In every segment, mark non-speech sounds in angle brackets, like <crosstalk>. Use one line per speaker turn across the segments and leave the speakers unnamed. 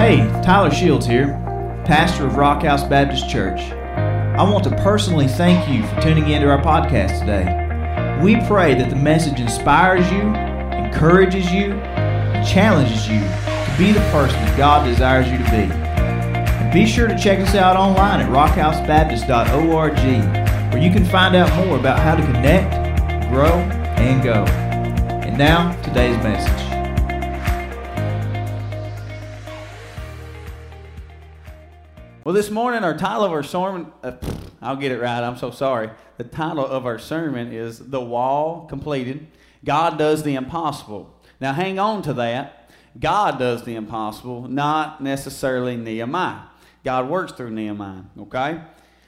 Hey, Tyler Shields here, pastor of Rock House Baptist Church. I want to personally thank you for tuning into our podcast today. We pray that the message inspires you, encourages you, challenges you to be the person that God desires you to be. And be sure to check us out online at rockhousebaptist.org, where you can find out more about how to connect, grow, and go. And now, today's message. Well, this morning, our title of our sermon, uh, I'll get it right, I'm so sorry. The title of our sermon is The Wall Completed. God does the impossible. Now, hang on to that. God does the impossible, not necessarily Nehemiah. God works through Nehemiah, okay?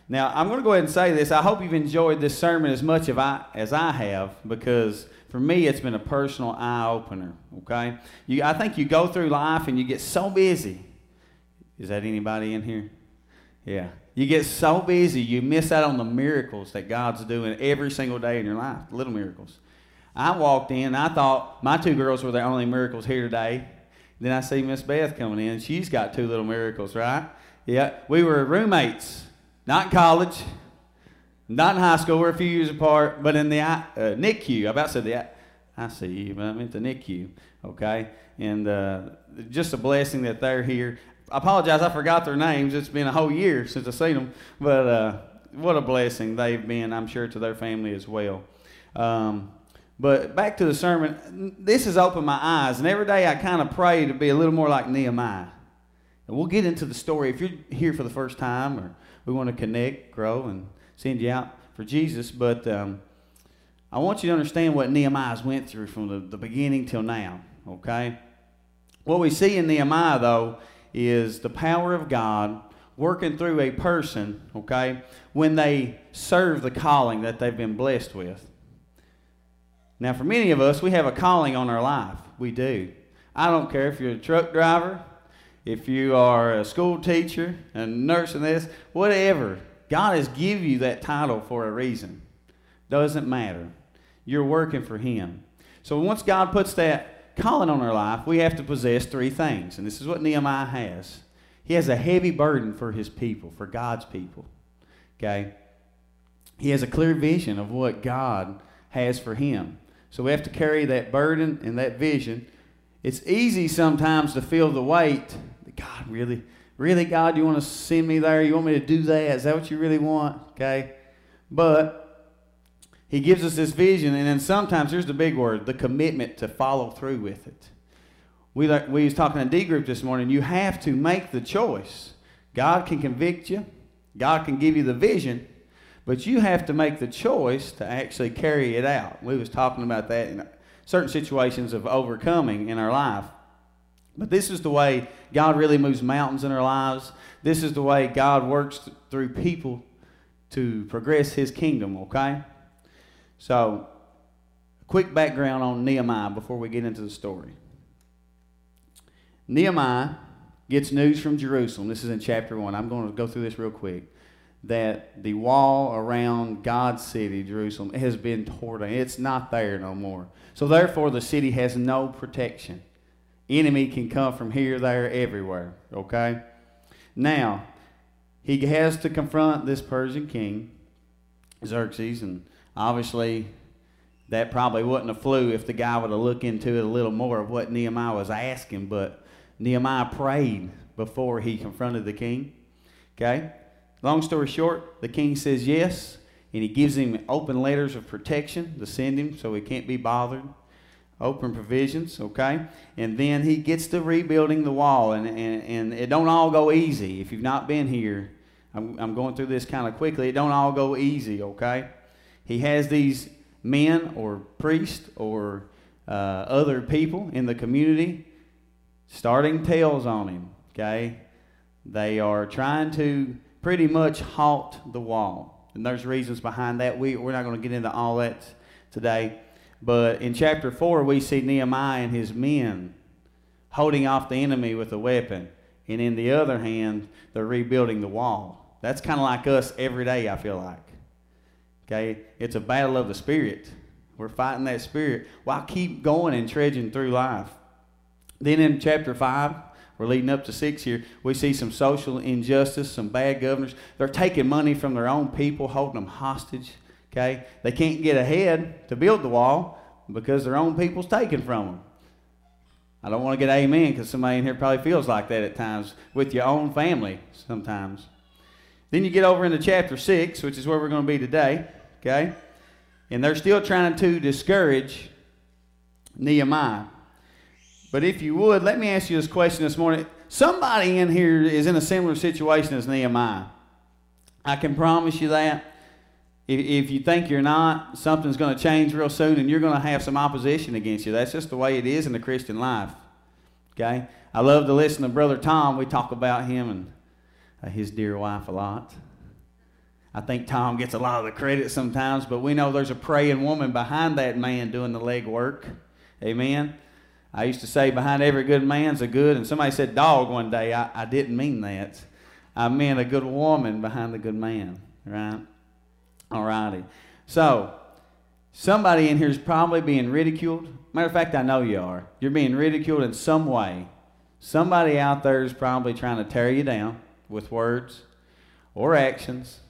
Now, I'm going to go ahead and say this. I hope you've enjoyed this sermon as much of I, as I have because for me, it's been a personal eye opener, okay? You, I think you go through life and you get so busy. Is that anybody in here? Yeah. You get so busy, you miss out on the miracles that God's doing every single day in your life, little miracles. I walked in, I thought my two girls were the only miracles here today. Then I see Miss Beth coming in. She's got two little miracles, right? Yeah. We were roommates, not in college, not in high school. We're a few years apart, but in the uh, NICU. I about said the I see you, but I meant the NICU. Okay, and uh, just a blessing that they're here. I apologize, I forgot their names. It's been a whole year since I've seen them, but uh, what a blessing they've been, I'm sure, to their family as well. Um, but back to the sermon, this has opened my eyes, and every day I kind of pray to be a little more like Nehemiah. And we'll get into the story. If you're here for the first time, or we want to connect, grow, and send you out for Jesus, but um, I want you to understand what Nehemiah's went through from the, the beginning till now, okay? What we see in Nehemiah, though, is the power of God working through a person, okay, when they serve the calling that they've been blessed with. Now, for many of us, we have a calling on our life. We do. I don't care if you're a truck driver, if you are a school teacher, a nurse and this, whatever. God has given you that title for a reason. Doesn't matter. You're working for Him. So once God puts that calling on our life, we have to possess three things. And this is what Nehemiah has. He has a heavy burden for his people, for God's people. Okay? He has a clear vision of what God has for him. So we have to carry that burden and that vision. It's easy sometimes to feel the weight. God, really? Really, God, you want to send me there? You want me to do that? Is that what you really want? Okay? But he gives us this vision, and then sometimes, here's the big word the commitment to follow through with it. We, like, we was talking in D group this morning. You have to make the choice. God can convict you, God can give you the vision, but you have to make the choice to actually carry it out. We was talking about that in certain situations of overcoming in our life. But this is the way God really moves mountains in our lives. This is the way God works through people to progress his kingdom, okay? So, quick background on Nehemiah before we get into the story. Nehemiah gets news from Jerusalem. This is in chapter 1. I'm going to go through this real quick. That the wall around God's city, Jerusalem, has been torn down. It's not there no more. So, therefore, the city has no protection. Enemy can come from here, there, everywhere. Okay? Now, he has to confront this Persian king, Xerxes, and Obviously, that probably wasn't a flu if the guy would have looked into it a little more of what Nehemiah was asking, but Nehemiah prayed before he confronted the king. Okay? Long story short, the king says yes, and he gives him open letters of protection to send him so he can't be bothered. Open provisions, okay? And then he gets to rebuilding the wall, and, and, and it don't all go easy. If you've not been here, I'm, I'm going through this kind of quickly. It don't all go easy, okay? He has these men or priests or uh, other people in the community starting tales on him. Okay, they are trying to pretty much halt the wall, and there's reasons behind that. We we're not going to get into all that today, but in chapter four we see Nehemiah and his men holding off the enemy with a weapon, and in the other hand they're rebuilding the wall. That's kind of like us every day. I feel like. Okay? It's a battle of the spirit. We're fighting that spirit. Well, keep going and trudging through life. Then in chapter 5, we're leading up to six here, we see some social injustice, some bad governors. They're taking money from their own people, holding them hostage. Okay? They can't get ahead to build the wall because their own people's taken from them. I don't want to get amen because somebody in here probably feels like that at times with your own family sometimes. Then you get over into chapter 6, which is where we're going to be today. Okay? And they're still trying to discourage Nehemiah. But if you would, let me ask you this question this morning. Somebody in here is in a similar situation as Nehemiah. I can promise you that. If, you think you're not, something's going to change real soon and you're going to have some opposition against you. That's just the way it is in the Christian life. Okay? I love to listen to Brother Tom. We talk about him and Uh, his dear wife a lot. I think Tom gets a lot of the credit sometimes, but we know there's a praying woman behind that man doing the leg work. Amen. I used to say behind every good man's a good, and somebody said dog one day. I, I didn't mean that. I meant a good woman behind the good man, right? All righty. So, somebody in here is probably being ridiculed. Matter of fact, I know you are. You're being ridiculed in some way. Somebody out there is probably trying to tear you down with words or actions.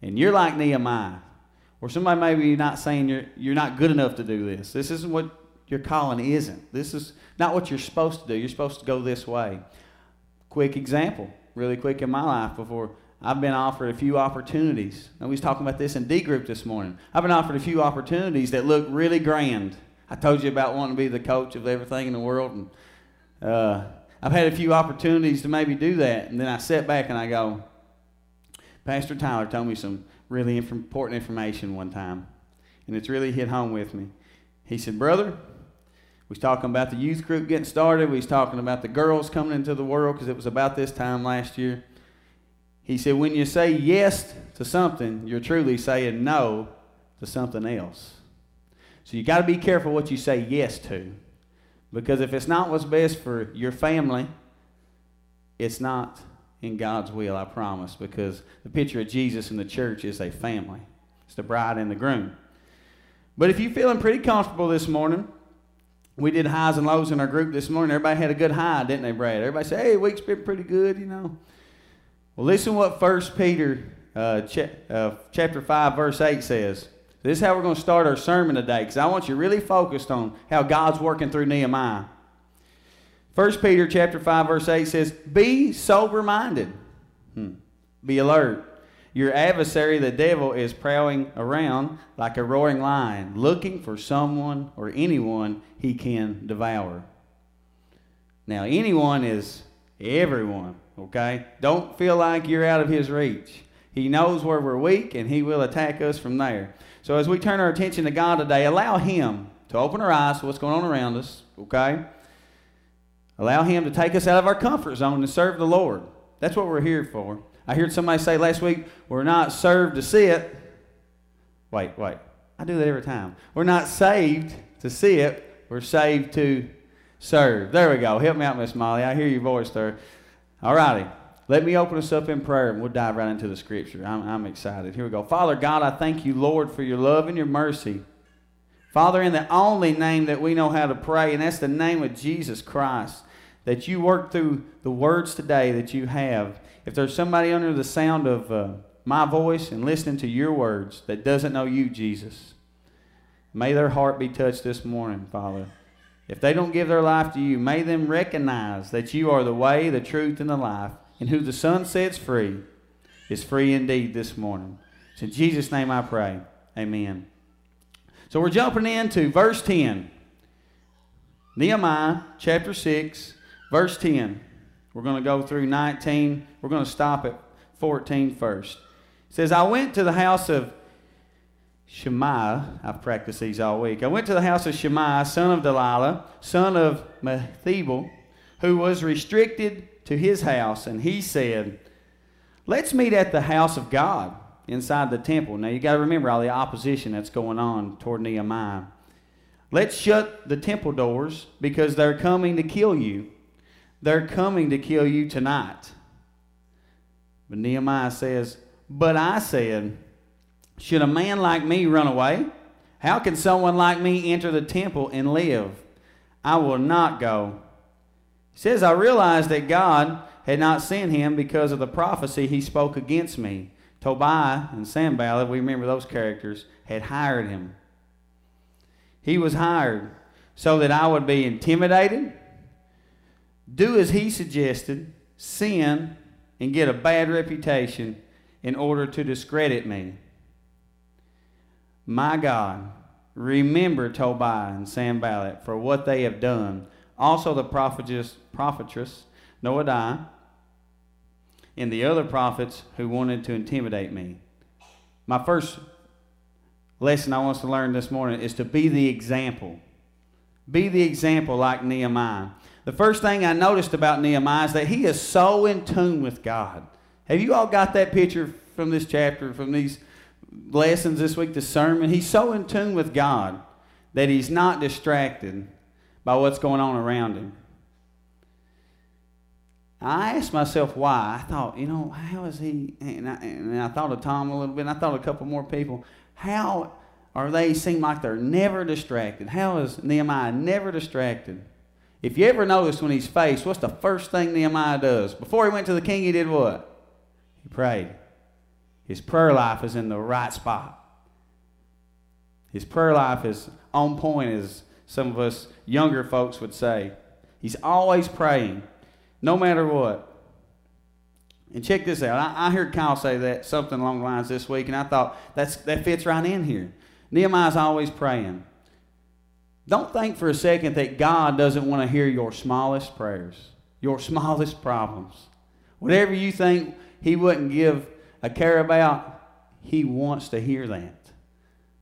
And you're like Nehemiah, or somebody maybe you're not saying you're, you're not good enough to do this. This isn't what your calling isn't. This is not what you're supposed to do. You're supposed to go this way. Quick example, really quick in my life before I've been offered a few opportunities. And we was talking about this in D group this morning. I've been offered a few opportunities that look really grand. I told you about wanting to be the coach of everything in the world, and uh, I've had a few opportunities to maybe do that, and then I sit back and I go, Pastor Tyler told me some really important information one time, and it's really hit home with me. He said, Brother, we was talking about the youth group getting started. We was talking about the girls coming into the world because it was about this time last year. He said, when you say yes to something, you're truly saying no to something else. So you got to be careful what you say yes to. Because if it's not what's best for your family, it's not in God's will, I promise. Because the picture of Jesus in the church is a family, it's the bride and the groom. But if you're feeling pretty comfortable this morning, we did highs and lows in our group this morning. Everybody had a good high, didn't they, Brad? Everybody said, hey, week's been pretty good, you know. Well, listen what 1 Peter uh, ch- uh, chapter 5, verse 8 says. This is how we're going to start our sermon today because I want you really focused on how God's working through Nehemiah. 1 Peter chapter 5, verse 8 says, Be sober minded. Hmm. Be alert. Your adversary, the devil, is prowling around like a roaring lion, looking for someone or anyone he can devour. Now, anyone is everyone, okay? Don't feel like you're out of his reach. He knows where we're weak and he will attack us from there. So, as we turn our attention to God today, allow him to open our eyes to what's going on around us, okay? Allow him to take us out of our comfort zone to serve the Lord. That's what we're here for. I heard somebody say last week, we're not served to sit. Wait, wait. I do that every time. We're not saved to sit. We're saved to serve. There we go. Help me out, Miss Molly. I hear your voice there. All righty. Let me open us up in prayer and we'll dive right into the scripture. I'm, I'm excited. Here we go. Father God, I thank you, Lord, for your love and your mercy. Father, in the only name that we know how to pray, and that's the name of Jesus Christ, that you work through the words today that you have if there's somebody under the sound of uh, my voice and listening to your words that doesn't know you, Jesus, may their heart be touched this morning, Father. If they don't give their life to you, may them recognize that you are the way, the truth, and the life, and who the Son sets free is free indeed this morning. It's in Jesus' name I pray. Amen. So we're jumping into verse 10. Nehemiah chapter 6, verse 10. We're going to go through 19. We're going to stop at 14 first. It says, I went to the house of Shemaiah. I've practiced these all week. I went to the house of Shemaiah, son of Delilah, son of Mehetabel, who was restricted to his house, and he said, Let's meet at the house of God inside the temple. Now you got to remember all the opposition that's going on toward Nehemiah. Let's shut the temple doors because they're coming to kill you. They're coming to kill you tonight. But Nehemiah says, But I said, Should a man like me run away? How can someone like me enter the temple and live? I will not go. Says, I realized that God had not sent him because of the prophecy he spoke against me. Tobiah and Sanballat, we remember those characters, had hired him. He was hired so that I would be intimidated, do as he suggested, sin, and get a bad reputation in order to discredit me. My God, remember Tobiah and Sanballat for what they have done. Also the prophetess, prophetess Noadiah and the other prophets who wanted to intimidate me. My first lesson I want us to learn this morning is to be the example. Be the example like Nehemiah. The first thing I noticed about Nehemiah is that he is so in tune with God. Have you all got that picture from this chapter, from these lessons this week, the sermon? He's so in tune with God that he's not distracted by what's going on around him. I asked myself why. I thought, you know, how is he? And I, and I thought of Tom a little bit. and I thought of a couple more people. How are they seem like they're never distracted? How is Nehemiah never distracted? If you ever notice when he's faced, what's the first thing Nehemiah does? Before he went to the king, he did what? He prayed. His prayer life is in the right spot. His prayer life is on point, as some of us younger folks would say. He's always praying, no matter what. And check this out. I, I heard Kyle say that something along the lines this week, and I thought that's that fits right in here. Nehemiah's always praying. Don't think for a second that God doesn't want to hear your smallest prayers, your <laughs> smallest problems. Whatever you think He wouldn't give a care about, He wants to hear that.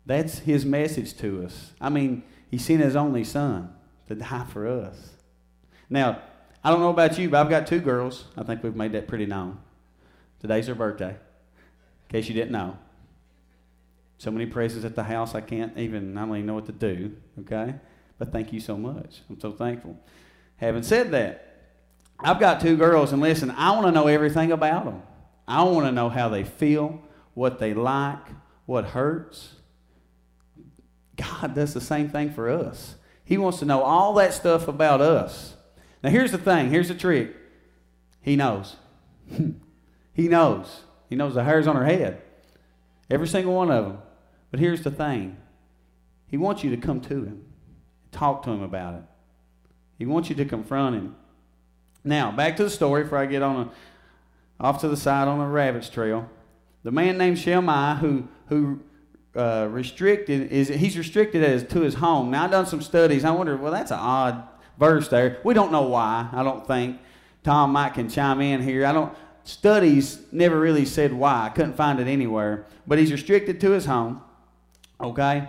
That's His message to us. I mean, He sent His only Son to die for us. Now, I don't know about you, but I've got two girls. I think we've made that pretty known. Today's her birthday, in case you didn't know. So many praises at the house, I can't even, I don't even know what to do, okay? But thank you so much. I'm so thankful. Having said that, I've got two girls, and listen, I want to know everything about them. I want to know how they feel, what they like, what hurts. God does the same thing for us. He wants to know all that stuff about us. Now, here's the thing here's the trick He knows. <laughs> he knows. He knows the hairs on her head, every single one of them. But here's the thing He wants you to come to Him, talk to Him about it. He wants you to confront Him. Now, back to the story before I get on a, off to the side on a rabbit's trail. The man named Shemai who, who uh, restricted is he's restricted as to his home. Now I've done some studies. I wonder, well, that's an odd verse there. We don't know why. I don't think Tom Mike can chime in here. I don't. Studies never really said why. I couldn't find it anywhere. But he's restricted to his home. Okay?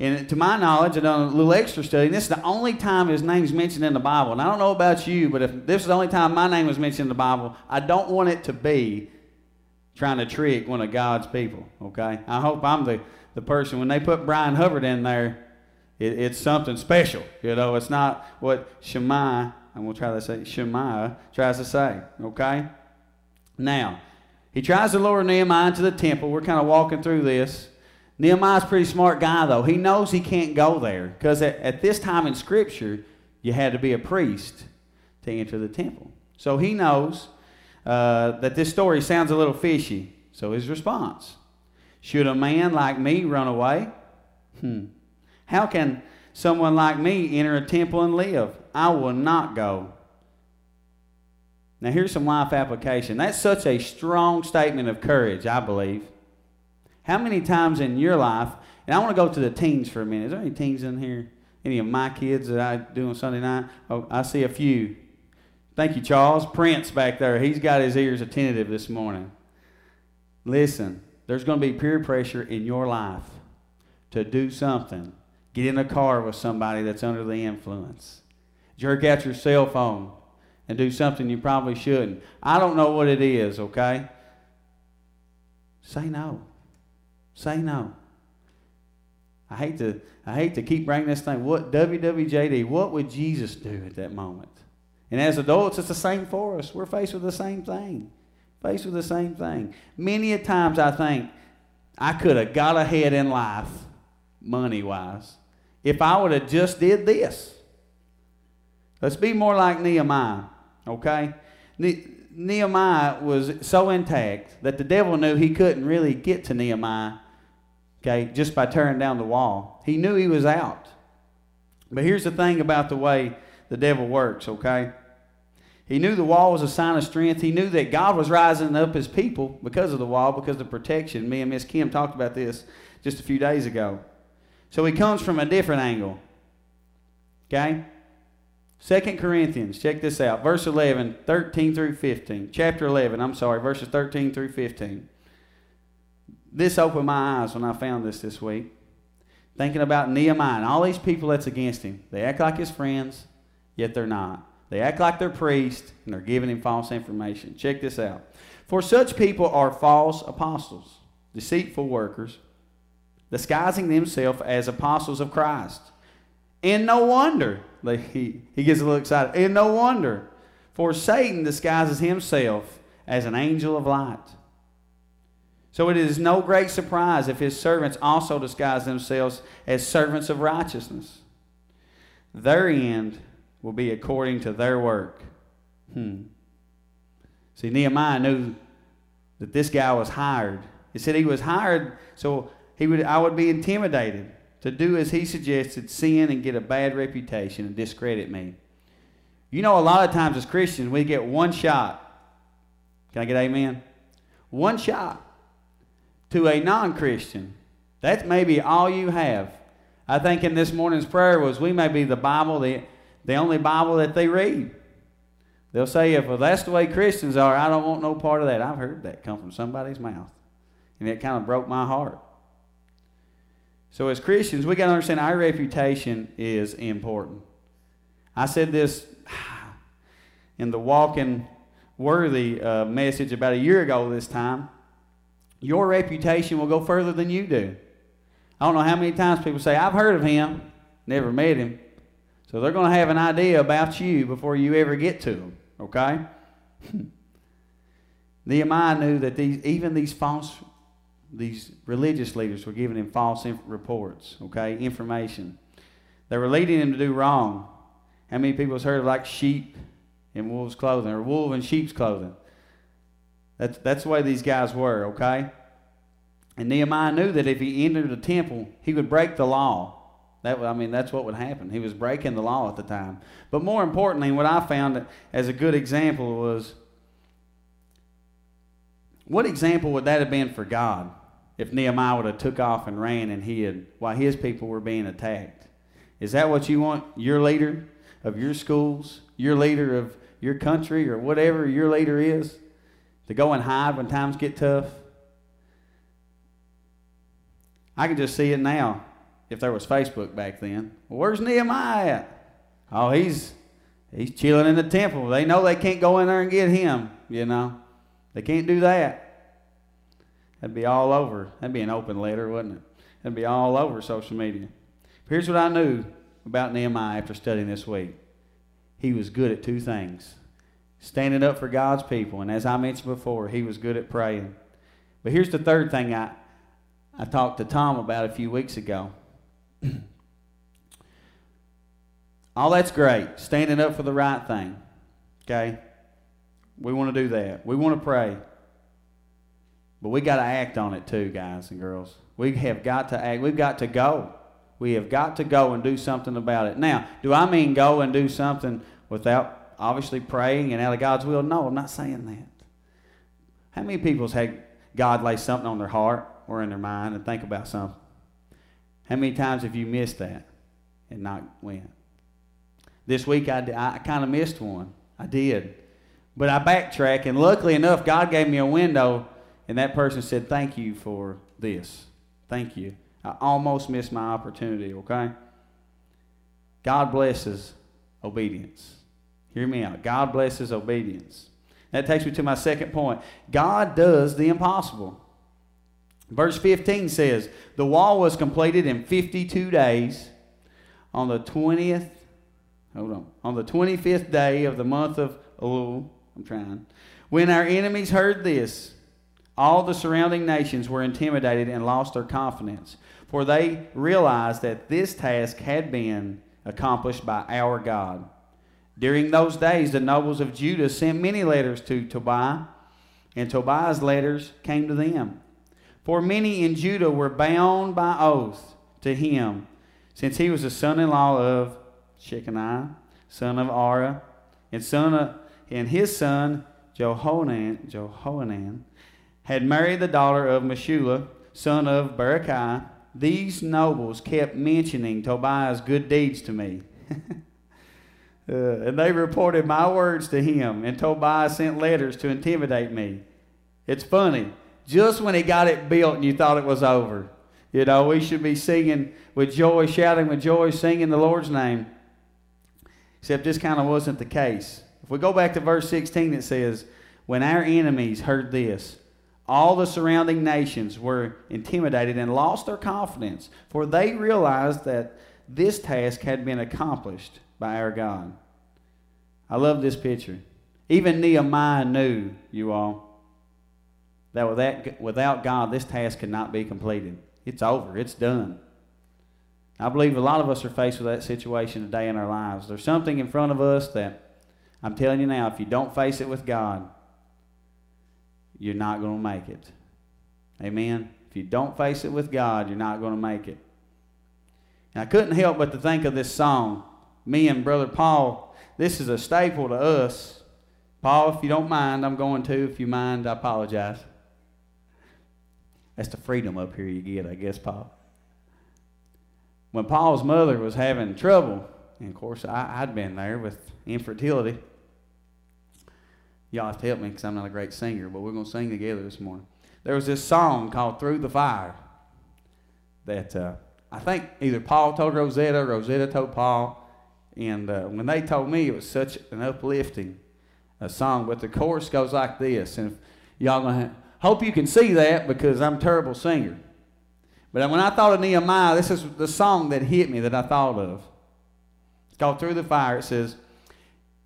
And to my knowledge, I've done a little extra study, and this is the only time his name is mentioned in the Bible. And I don't know about you, but if this is the only time my name was mentioned in the Bible, I don't want it to be trying to trick one of God's people. Okay? I hope I'm the, the person, when they put Brian Hubbard in there, it, it's something special. You know, it's not what Shemaiah, I'm going to try to say, Shemaiah tries to say. Okay? Now, he tries to lure Nehemiah into the temple. We're kind of walking through this. Nehemiah's pretty smart guy, though. He knows he can't go there because at, at this time in Scripture, you had to be a priest to enter the temple. So he knows uh, that this story sounds a little fishy. So his response Should a man like me run away? Hmm. How can someone like me enter a temple and live? I will not go. Now, here's some life application. That's such a strong statement of courage, I believe. How many times in your life, and I want to go to the teens for a minute. Is there any teens in here? Any of my kids that I do on Sunday night? Oh, I see a few. Thank you, Charles. Prince back there. He's got his ears attentive this morning. Listen, there's going to be peer pressure in your life to do something. Get in a car with somebody that's under the influence. Jerk out your cell phone and do something you probably shouldn't. I don't know what it is, okay? Say no. Say no. I hate to I hate to keep bringing this thing. What WWJD? What would Jesus do at that moment? And as adults, it's the same for us. We're faced with the same thing. Faced with the same thing. Many a times I think I could have got ahead in life, money wise, if I would have just did this. Let's be more like Nehemiah, okay? Ne- Nehemiah was so intact that the devil knew he couldn't really get to Nehemiah, okay, just by tearing down the wall. He knew he was out. But here's the thing about the way the devil works, okay? He knew the wall was a sign of strength. He knew that God was rising up his people because of the wall, because of protection. Me and Miss Kim talked about this just a few days ago. So he comes from a different angle. Okay? Second Corinthians, check this out. Verse 11, 13 through 15. Chapter 11, I'm sorry, verses 13 through 15. This opened my eyes when I found this this week. Thinking about Nehemiah and all these people that's against him. They act like his friends, yet they're not. They act like they're priests, and they're giving him false information. Check this out. For such people are false apostles, deceitful workers, disguising themselves as apostles of Christ. And no wonder, like he, he gets a little excited, and no wonder, for Satan disguises himself as an angel of light. So it is no great surprise if his servants also disguise themselves as servants of righteousness. Their end will be according to their work. Hmm. See, Nehemiah knew that this guy was hired. He said he was hired so he would I would be intimidated to do as he suggested, sin and get a bad reputation and discredit me. You know, a lot of times as Christians, we get one shot. Can I get amen? One shot to a non Christian. That's maybe all you have. I think in this morning's prayer was we may be the Bible, the, the only Bible that they read. They'll say, if well, that's the way Christians are, I don't want no part of that. I've heard that come from somebody's mouth. And it kind of broke my heart. So, as Christians, we got to understand our reputation is important. I said this <sighs> in the Walking Worthy uh, message about a year ago this time. Your reputation will go further than you do. I don't know how many times people say, I've heard of him, never met him. So they're going to have an idea about you before you ever get to them, okay? <laughs> Nehemiah knew that these, even these false these religious leaders were giving him false reports, okay, information. They were leading him to do wrong. How many people have heard of like sheep in wolves' clothing or wolf in sheep's clothing? That's, that's the way these guys were, okay? And Nehemiah knew that if he entered the temple, he would break the law. That, I mean, that's what would happen. He was breaking the law at the time. But more importantly, what I found as a good example was what example would that have been for God if Nehemiah would have took off and ran and hid while his people were being attacked? Is that what you want your leader of your schools, your leader of your country, or whatever your leader is, to go and hide when times get tough? I can just see it now. If there was Facebook back then, well, where's Nehemiah at? Oh, he's he's chilling in the temple. They know they can't go in there and get him. You know. They can't do that. That'd be all over. That'd be an open letter, wouldn't it? That'd be all over social media. Here's what I knew about Nehemiah after studying this week. He was good at two things standing up for God's people, and as I mentioned before, he was good at praying. But here's the third thing I, I talked to Tom about a few weeks ago. <clears throat> All that's great, standing up for the right thing. Okay? We want to do that. We want to pray. But we got to act on it too, guys and girls. We have got to act. We've got to go. We have got to go and do something about it. Now, do I mean go and do something without obviously praying and out of God's will? No, I'm not saying that. How many people's had God lay something on their heart or in their mind and think about something? How many times have you missed that and not went? This week I, I kind of missed one. I did. But I backtrack, and luckily enough, God gave me a window, and that person said, Thank you for this. Thank you. I almost missed my opportunity, okay? God blesses obedience. Hear me out. God blesses obedience. That takes me to my second point. God does the impossible. Verse 15 says, The wall was completed in 52 days on the 20th, hold on, on the 25th day of the month of Elul I'm trying. When our enemies heard this, all the surrounding nations were intimidated and lost their confidence, for they realized that this task had been accomplished by our God. During those days, the nobles of Judah sent many letters to Tobiah, and Tobiah's letters came to them. For many in Judah were bound by oath to him, since he was the son in law of Shechaniah, son of Arah, and, son of, and his son Jehohanan, Jehohanan had married the daughter of Meshullam, son of Berechiah. These nobles kept mentioning Tobiah's good deeds to me. <laughs> uh, and they reported my words to him, and Tobiah sent letters to intimidate me. It's funny. Just when he got it built and you thought it was over, you know, we should be singing with joy, shouting with joy, singing the Lord's name. Except this kind of wasn't the case. If we go back to verse 16, it says, When our enemies heard this, all the surrounding nations were intimidated and lost their confidence, for they realized that this task had been accomplished by our God. I love this picture. Even Nehemiah knew, you all, that without, God, this task could not be completed. It's over, it's done. I believe a lot of us are faced with that situation today in our lives. There's something in front of us that I'm telling you now, if you don't face it with God, you're not going to make it. Amen. If you don't face it with God, you're not going to make it. And I couldn't help but to think of this song. Me and Brother Paul, this is a staple to us. Paul, if you don't mind, I'm going to. If you mind, I apologize. That's the freedom up here you get, I guess, Paul. When Paul's mother was having trouble, and of course I, had been there with infertility. Y'all have to help me because I'm not a great singer, but we're going to sing together this morning. There was this song called Through the Fire that uh, I think either Paul told Rosetta, Rosetta told Paul. And uh, when they told me, it was such an uplifting uh, song. But the chorus goes like this. And y'all going to hope you can see that because I'm a terrible singer. But when I thought of Nehemiah, this is the song that hit me that I thought of. It's called Through the Fire. It says,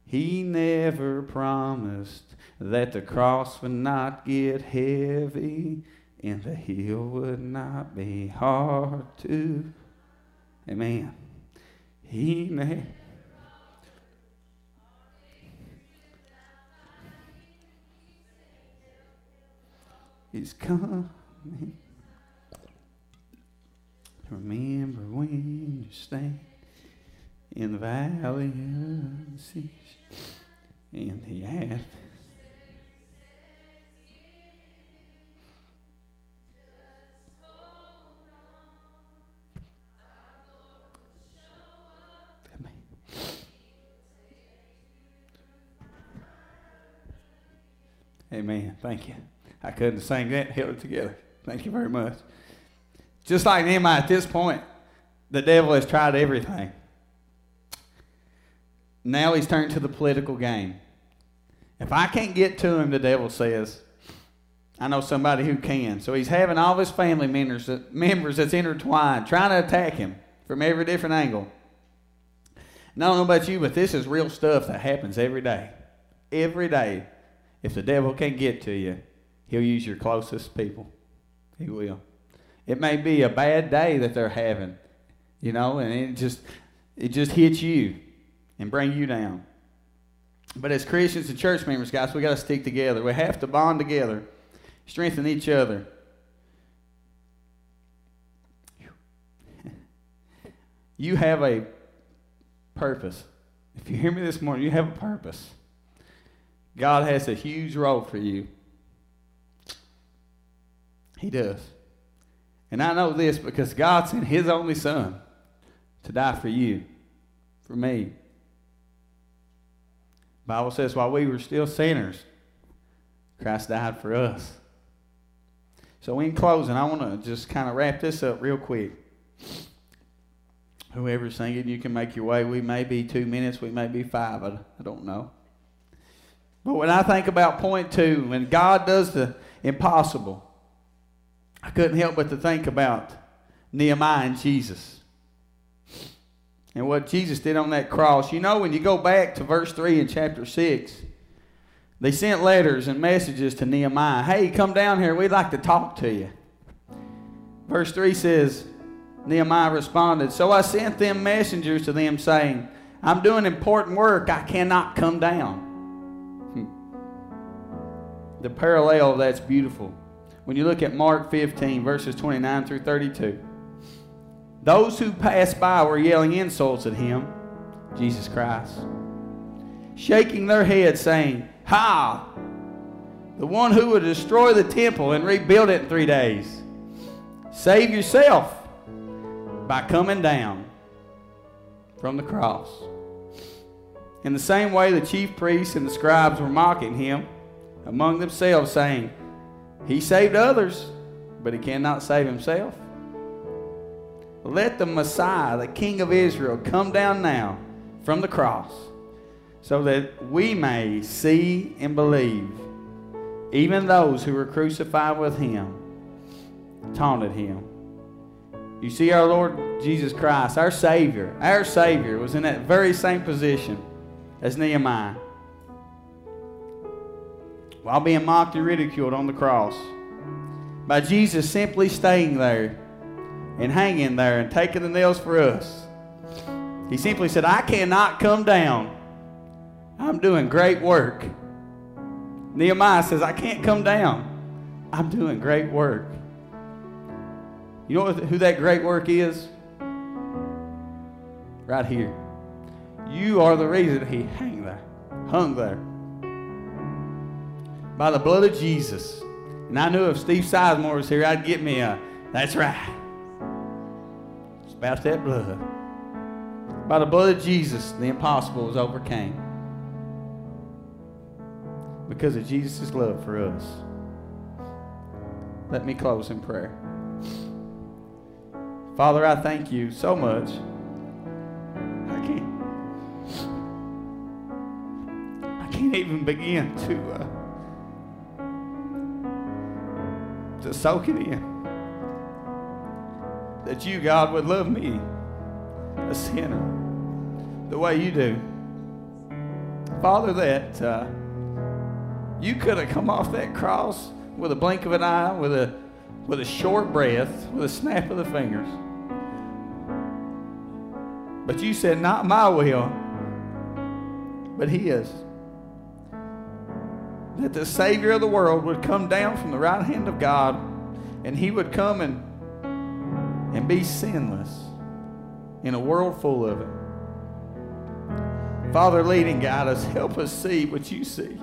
He never promised that the cross would not get heavy and the hill would not be hard to. Amen. He never. He's coming. Remember when you stand in the valley of the sea and the. Amen. Thank you. I couldn't sing that, held it together. Thank you very much. Just like Nehemiah at this point, the devil has tried everything. Now he's turned to the political game. If I can't get to him, the devil says, I know somebody who can. So he's having all his family members, members that's intertwined, trying to attack him from every different angle. And I don't know about you, but this is real stuff that happens every day. Every day. If the devil can't get to you, he'll use your closest people. He will. It may be a bad day that they're having, you know, and it just it just hits you and bring you down. But as Christians and church members, guys, we got to stick together. We have to bond together, strengthen each other. <laughs> You have a purpose. If you hear me this morning, you have a purpose. God has a huge role for you. He does. And I know this because God sent His only Son to die for you, for me. Bible says while we were still sinners, Christ died for us. So in closing, I want to just kind of wrap this up real quick. Whoever's singing, you can make your way. We may be two minutes, we may be five. I, I don't know. But when I think about point two, when God does the impossible, I couldn't help but to think about Nehemiah and Jesus. And what Jesus did on that cross. You know, when you go back to verse 3 in chapter 6, they sent letters and messages to Nehemiah. Hey, come down here. We'd like to talk to you. Verse 3 says, Nehemiah responded, So I sent them messengers to them, saying, I'm doing important work. I cannot come down. Hmm. The parallel of that's beautiful. When you look at Mark 15, verses 29 through 32, those who passed by were yelling insults at him, Jesus Christ, shaking their heads, saying, Ha! The one who would destroy the temple and rebuild it in three days. Save yourself by coming down from the cross. In the same way, the chief priests and the scribes were mocking him among themselves, saying, He saved others, but he cannot save himself. Let the Messiah, the King of Israel, come down now from the cross so that we may see and believe. Even those who were crucified with him taunted him. You see, our Lord Jesus Christ, our Savior, our Savior was in that very same position as Nehemiah. While being mocked and ridiculed on the cross, by Jesus simply staying there and hanging there and taking the nails for us. He simply said, I cannot come down. I'm doing great work. Nehemiah says, I can't come down. I'm doing great work. You know who that great work is? Right here. You are the reason he hung there, hung there. By the blood of Jesus. And I knew if Steve Sizemore was here, I'd get me a, that's right. It's about that blood. By the blood of Jesus, the impossible was overcame. Because of Jesus' love for us. Let me close in prayer. Father, I thank you so much. I can't. I can't even begin to uh, to soak it in that you, God, would love me, a sinner, the way you do. Father, that uh, you could have come off that cross with a blink of an eye, with a with a short breath, with a snap of the fingers. But you said, Not my will, but His. That the Savior of the world would come down from the right hand of God and He would come and, and be sinless in a world full of it. Father, lead and guide us. Help us see what you see.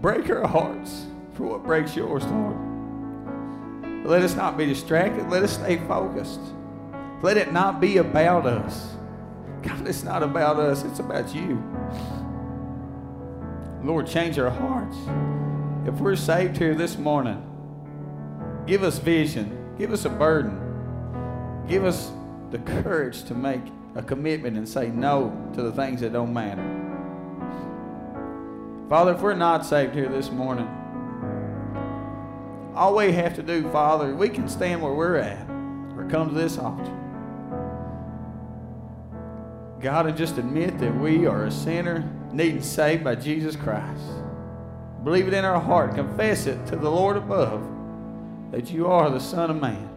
Break our hearts for what breaks yours, Lord. Let us not be distracted. Let us stay focused. Let it not be about us. God, it's not about us, it's about you. Lord, change our hearts. If we're saved here this morning, give us vision, give us a burden, give us the courage to make a commitment and say no to the things that don't matter. Father, if we're not saved here this morning, all we have to do, Father, we can stand where we're at or come to this altar. God, and just admit that we are a sinner needing saved by Jesus Christ. Believe it in our heart. Confess it to the Lord above that you are the Son of Man.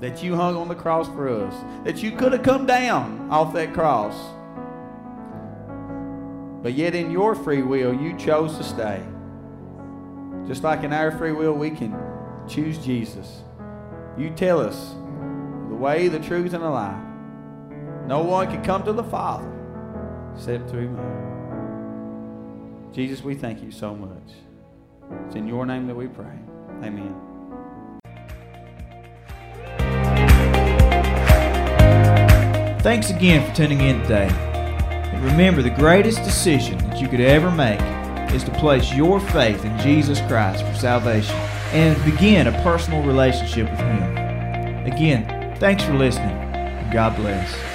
That you hung on the cross for us. That you could have come down off that cross. But yet, in your free will, you chose to stay. Just like in our free will, we can choose Jesus. You tell us the way, the truth, and the life. No one can come to the Father except through me. Jesus, we thank you so much. It's in your name that we pray. Amen.
Thanks again for tuning in today. And remember, the greatest decision that you could ever make is to place your faith in Jesus Christ for salvation and begin a personal relationship with Him. Again, thanks for listening. God bless.